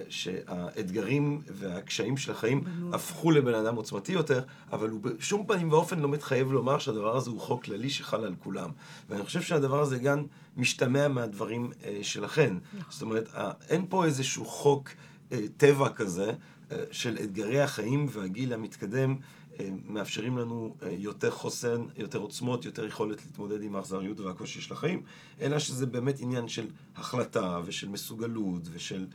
שהאתגרים והקשיים של החיים. הפכו לבן אדם עוצמתי יותר, אבל הוא בשום פנים ואופן לא מתחייב לומר שהדבר הזה הוא חוק כללי שחל על כולם. ואני חושב שהדבר הזה גם משתמע מהדברים אה, שלכן. נכון. זאת אומרת, אין פה איזשהו חוק אה, טבע כזה של אתגרי החיים והגיל המתקדם. מאפשרים לנו יותר חוסן, יותר עוצמות, יותר יכולת להתמודד עם האכזריות והקושי של החיים, אלא שזה באמת עניין של החלטה ושל מסוגלות ושל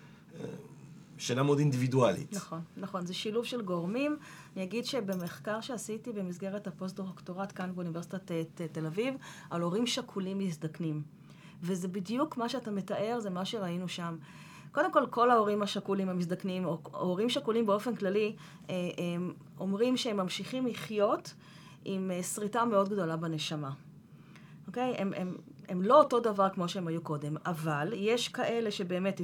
שאלה מאוד אינדיבידואלית. נכון, נכון. זה שילוב של גורמים. אני אגיד שבמחקר שעשיתי במסגרת הפוסט-דוקטורט כאן באוניברסיטת תל אביב, על הורים שכולים מזדקנים. וזה בדיוק מה שאתה מתאר, זה מה שראינו שם. קודם כל, כל ההורים השכולים המזדקנים, או הורים שכולים באופן כללי, אה, אומרים שהם ממשיכים לחיות עם אה, שריטה מאוד גדולה בנשמה. אוקיי? הם, הם, הם לא אותו דבר כמו שהם היו קודם, אבל יש כאלה שבאמת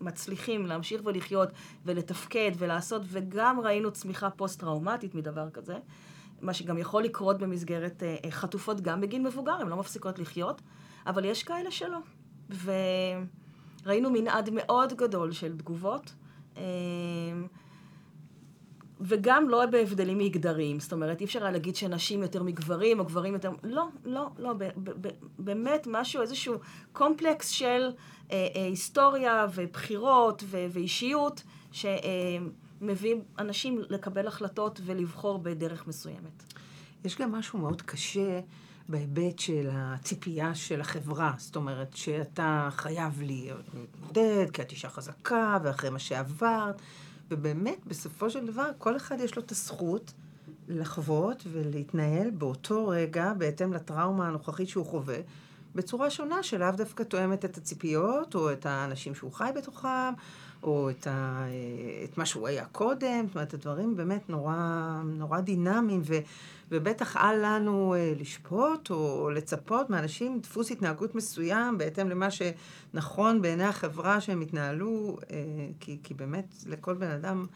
מצליחים להמשיך ולחיות ולתפקד ולעשות, וגם ראינו צמיחה פוסט-טראומטית מדבר כזה, מה שגם יכול לקרות במסגרת אה, אה, חטופות גם בגיל מבוגר, הן לא מפסיקות לחיות, אבל יש כאלה שלא. וראינו מנעד מאוד גדול של תגובות. אה, וגם לא בהבדלים מגדריים, זאת אומרת, אי אפשר היה להגיד שנשים יותר מגברים או גברים יותר... לא, לא, לא, ב- ב- ב- באמת משהו, איזשהו קומפלקס של אה, אה, היסטוריה ובחירות ו- ואישיות, שמביא אה, אנשים לקבל החלטות ולבחור בדרך מסוימת. יש גם משהו מאוד קשה בהיבט של הציפייה של החברה. זאת אומרת, שאתה חייב להתמודד, כי את אישה חזקה, ואחרי מה שעברת. ובאמת, בסופו של דבר, כל אחד יש לו את הזכות לחוות ולהתנהל באותו רגע, בהתאם לטראומה הנוכחית שהוא חווה, בצורה שונה שלאו דווקא תואמת את הציפיות, או את האנשים שהוא חי בתוכם, או את, ה, את מה שהוא היה קודם, זאת אומרת, הדברים באמת נורא, נורא דינמיים, ו, ובטח אל לנו אה, לשפוט או לצפות מאנשים דפוס התנהגות מסוים בהתאם למה שנכון בעיני החברה שהם התנהלו, אה, כי, כי באמת לכל בן אדם,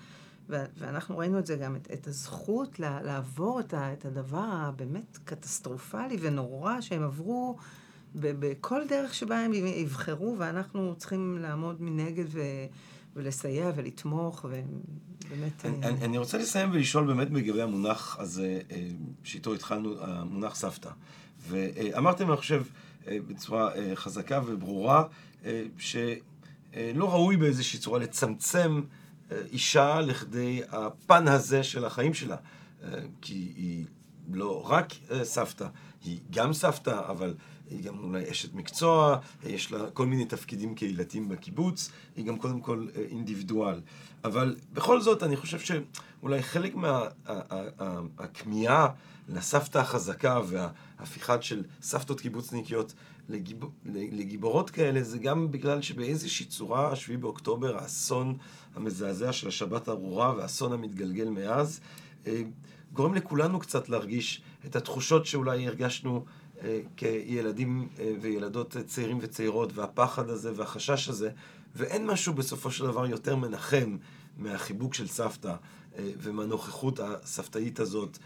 ואנחנו ראינו את זה גם, את, את הזכות לעבור את, ה, את הדבר הבאמת קטסטרופלי ונורא שהם עברו. בכל דרך שבה הם יבחרו, ואנחנו צריכים לעמוד מנגד ו, ולסייע ולתמוך, ובאמת... אני, אני, אני רוצה לסיים ולשאול באמת לגבי המונח הזה, אה, שאיתו התחלנו, המונח סבתא. ואמרתם, אני חושב, אה, בצורה אה, חזקה וברורה, שלא ראוי באיזושהי צורה לצמצם אישה לכדי הפן הזה של החיים שלה. כי היא לא רק סבתא, היא גם סבתא, אבל היא גם אולי אשת מקצוע, יש לה כל מיני תפקידים קהילתיים בקיבוץ, היא גם קודם כל אה, אינדיבידואל. אבל בכל זאת, אני חושב שאולי חלק מהכמיהה לסבתא החזקה וההפיכת של סבתות קיבוצניקיות לגיב... לגיבורות כאלה, זה גם בגלל שבאיזושהי צורה, השביעי באוקטובר, האסון המזעזע של השבת הארורה והאסון המתגלגל מאז, אה, גורם לכולנו קצת להרגיש את התחושות שאולי הרגשנו אה, כילדים אה, וילדות צעירים וצעירות, והפחד הזה והחשש הזה, ואין משהו בסופו של דבר יותר מנחם מהחיבוק של סבתא אה, ומהנוכחות הסבתאית הזאת,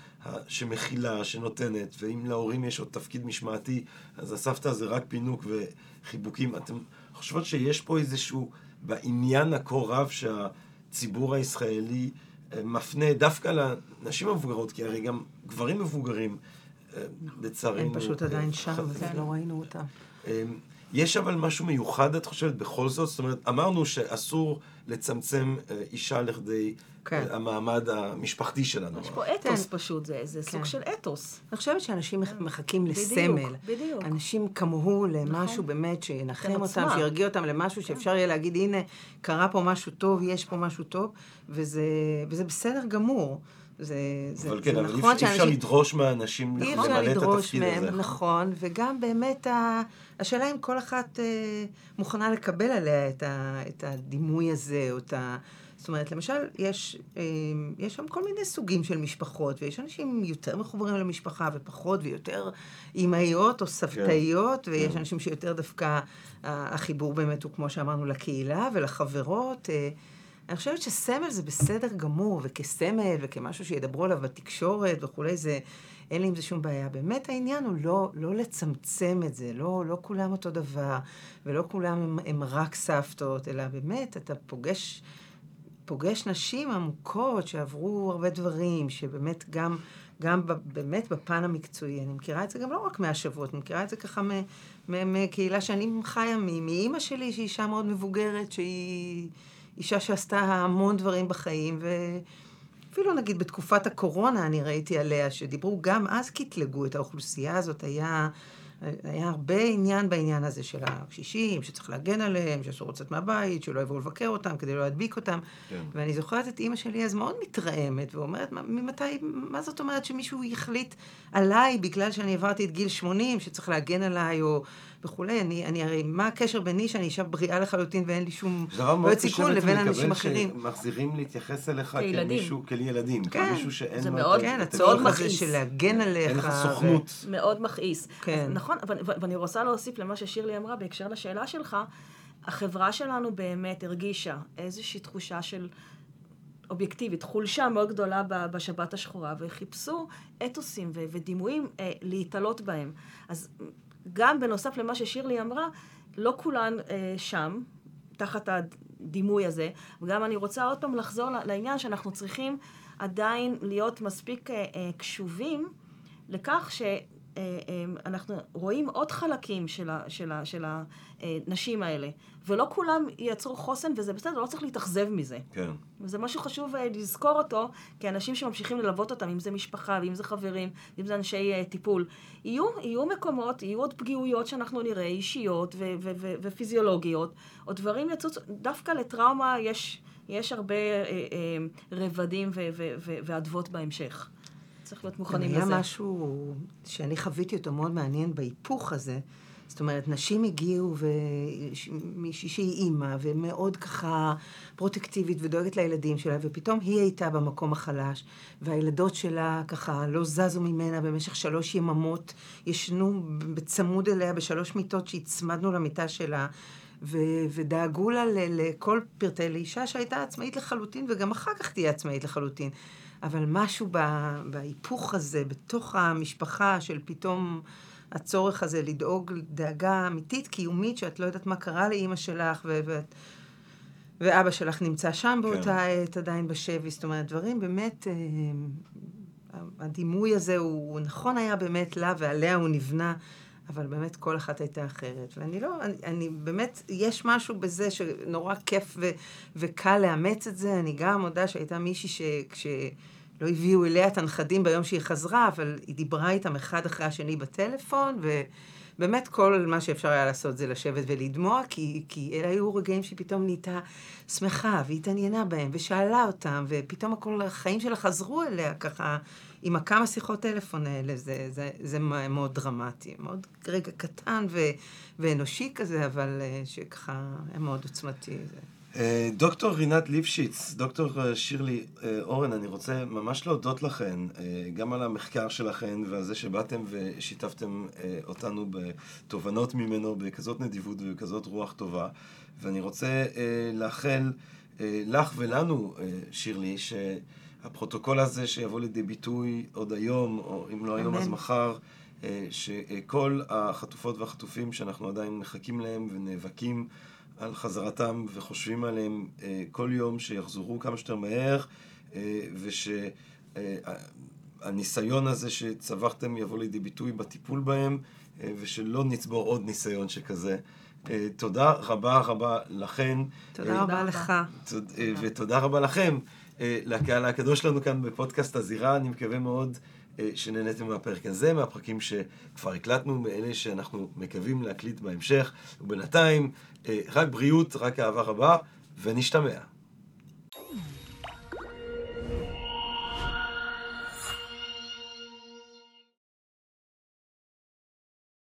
שמכילה, שנותנת, ואם להורים יש עוד תפקיד משמעתי, אז הסבתא זה רק פינוק וחיבוקים. אתם חושבות שיש פה איזשהו, בעניין הכה רב שהציבור הישראלי מפנה דווקא לנשים המבוגרות, כי הרי גם גברים מבוגרים לצערנו... הם פשוט עדיין שם, אז לא ראינו אותם. יש אבל משהו מיוחד, את חושבת, בכל זאת? זאת אומרת, אמרנו שאסור לצמצם אה, אישה לכדי כן. אה, המעמד המשפחתי שלנו. יש פה אתוס כן. פשוט, זה, זה כן. סוג של אתוס. אני חושבת שאנשים כן. מחכים לסמל. בדיוק, בדיוק. אנשים כמוהו למשהו נכון. באמת שינחם אותם, שירגיע אותם למשהו כן. שאפשר יהיה להגיד, הנה, קרה פה משהו טוב, יש פה משהו טוב, וזה, וזה בסדר גמור. זה, זה, אבל כן, זה אבל נכון אי אפשר לדרוש מהאנשים למלא את התפקיד מהם, הזה. נכון, וגם באמת ה, השאלה אם כל אחת אה, מוכנה לקבל עליה את, ה, את הדימוי הזה, או את ה... זאת אומרת, למשל, יש, אה, יש שם כל מיני סוגים של משפחות, ויש אנשים יותר מחוברים למשפחה ופחות, ויותר אימהיות או סבתאיות, כן. ויש כן. אנשים שיותר דווקא, החיבור באמת הוא, כמו שאמרנו, לקהילה ולחברות. אה, אני חושבת שסמל זה בסדר גמור, וכסמל, וכמשהו שידברו עליו בתקשורת וכולי, זה, אין לי עם זה שום בעיה. באמת העניין הוא לא, לא לצמצם את זה, לא, לא כולם אותו דבר, ולא כולם הם, הם רק סבתות, אלא באמת, אתה פוגש, פוגש נשים עמוקות שעברו הרבה דברים, שבאמת גם... גם באמת בפן המקצועי. אני מכירה את זה גם לא רק מהשבועות, אני מכירה את זה ככה מקהילה שאני חיה, מאימא שלי, שהיא אישה מאוד מבוגרת, שהיא... אישה שעשתה המון דברים בחיים, ואפילו נגיד בתקופת הקורונה אני ראיתי עליה, שדיברו גם אז קטלגו את האוכלוסייה הזאת, היה... היה הרבה עניין בעניין הזה של הקשישים, שצריך להגן עליהם, שאסור לצאת מהבית, שלא יבואו לבקר אותם כדי לא להדביק אותם. כן. ואני זוכרת את אימא שלי אז מאוד מתרעמת, ואומרת, ממתי, מה זאת אומרת שמישהו יחליט עליי בגלל שאני עברתי את גיל 80, שצריך להגן עליי, או וכולי. אני, אני הרי, מה הקשר ביני שאני אישה בריאה לחלוטין ואין לי שום בעיות סיכון לבין אנשים אחרים? שמחזירים להתייחס אליך כמישהו, כילדים, כן. כמישהו שאין זה מאוד, כן, הצורך הזה של להגן עליך. אין לך סוכנות. מאוד מכעיס. כן. נכון, ואני רוצה להוסיף למה ששירלי אמרה בהקשר לשאלה שלך. החברה שלנו באמת הרגישה איזושהי תחושה של אובייקטיבית, חולשה מאוד גדולה בשבת השחורה, וחיפשו אתוסים ודימויים אה, להתעלות בהם. אז גם בנוסף למה ששירלי אמרה, לא כולן אה, שם, תחת הדימוי הזה, וגם אני רוצה עוד פעם לחזור לעניין שאנחנו צריכים עדיין להיות מספיק אה, אה, קשובים לכך ש... אה, אה, אנחנו רואים עוד חלקים של, ה, של, ה, של הנשים האלה, ולא כולם ייצרו חוסן, וזה בסדר, לא צריך להתאכזב מזה. כן. וזה משהו חשוב לזכור אותו, כי אנשים שממשיכים ללוות אותם, אם זה משפחה, ואם זה חברים, ואם זה אנשי טיפול, יהיו, יהיו מקומות, יהיו עוד פגיעויות שאנחנו נראה, אישיות ו- ו- ו- ופיזיולוגיות, או דברים יצוצו, דווקא לטראומה יש, יש הרבה uh, uh, רבדים ואדוות בהמשך. צריך להיות מוכנים לזה. היה משהו שאני חוויתי אותו מאוד מעניין בהיפוך הזה. זאת אומרת, נשים הגיעו, ומישהי שהיא אימא, ומאוד ככה פרוטקטיבית ודואגת לילדים שלה, ופתאום היא הייתה במקום החלש, והילדות שלה ככה לא זזו ממנה במשך שלוש יממות, ישנו בצמוד אליה בשלוש מיטות שהצמדנו למיטה שלה. ו- ודאגו לה לכל פרטי לאישה שהייתה עצמאית לחלוטין, וגם אחר כך תהיה עצמאית לחלוטין. אבל משהו בהיפוך הזה, בתוך המשפחה, של פתאום הצורך הזה לדאוג דאגה אמיתית, קיומית, שאת לא יודעת מה קרה לאימא שלך, ו- ו- ואבא שלך נמצא שם באותה כן. עת עדיין בשבי. זאת אומרת, דברים באמת, אה, הדימוי הזה הוא נכון היה באמת לה, ועליה הוא נבנה. אבל באמת כל אחת הייתה אחרת. ואני לא, אני, אני באמת, יש משהו בזה שנורא כיף ו, וקל לאמץ את זה. אני גם מודה שהייתה מישהי שכשלא הביאו אליה את הנכדים ביום שהיא חזרה, אבל היא דיברה איתם אחד אחרי השני בטלפון, ובאמת כל מה שאפשר היה לעשות זה לשבת ולדמוע, כי, כי אלה היו רגעים שפתאום נהייתה שמחה, והתעניינה בהם, ושאלה אותם, ופתאום הכל, החיים שלה חזרו אליה ככה. עם הכמה שיחות טלפון האלה, זה, זה, זה מאוד דרמטי, מאוד רגע קטן ו, ואנושי כזה, אבל אה, שככה היה מאוד עוצמתי. זה. אה, דוקטור רינת ליפשיץ, דוקטור אה, שירלי אורן, אני רוצה ממש להודות לכן, גם על המחקר שלכן ועל זה שבאתם ושיתפתם אותנו בתובנות ממנו בכזאת נדיבות ובכזאת רוח טובה. ואני רוצה לאחל לך ולנו, שירלי, ש... הפרוטוקול הזה שיבוא לידי ביטוי עוד היום, או אם לא היום אז מחר, אה, שכל החטופות והחטופים שאנחנו עדיין מחכים להם ונאבקים על חזרתם וחושבים עליהם אה, כל יום, שיחזרו כמה שיותר מהר, אה, ושהניסיון הזה שצווחתם יבוא לידי ביטוי בטיפול בהם, ושלא נצבור עוד ניסיון שכזה. תודה רבה רבה לכן. תודה רבה לך. ותודה רבה לכם. אה, לקהל הקדוש שלנו כאן בפודקאסט הזירה. אני מקווה מאוד אה, שנהניתם מהפרק הזה, מהפרקים שכבר הקלטנו, מאלה שאנחנו מקווים להקליט בהמשך. ובינתיים, אה, רק בריאות, רק אהבה רבה, ונשתמע.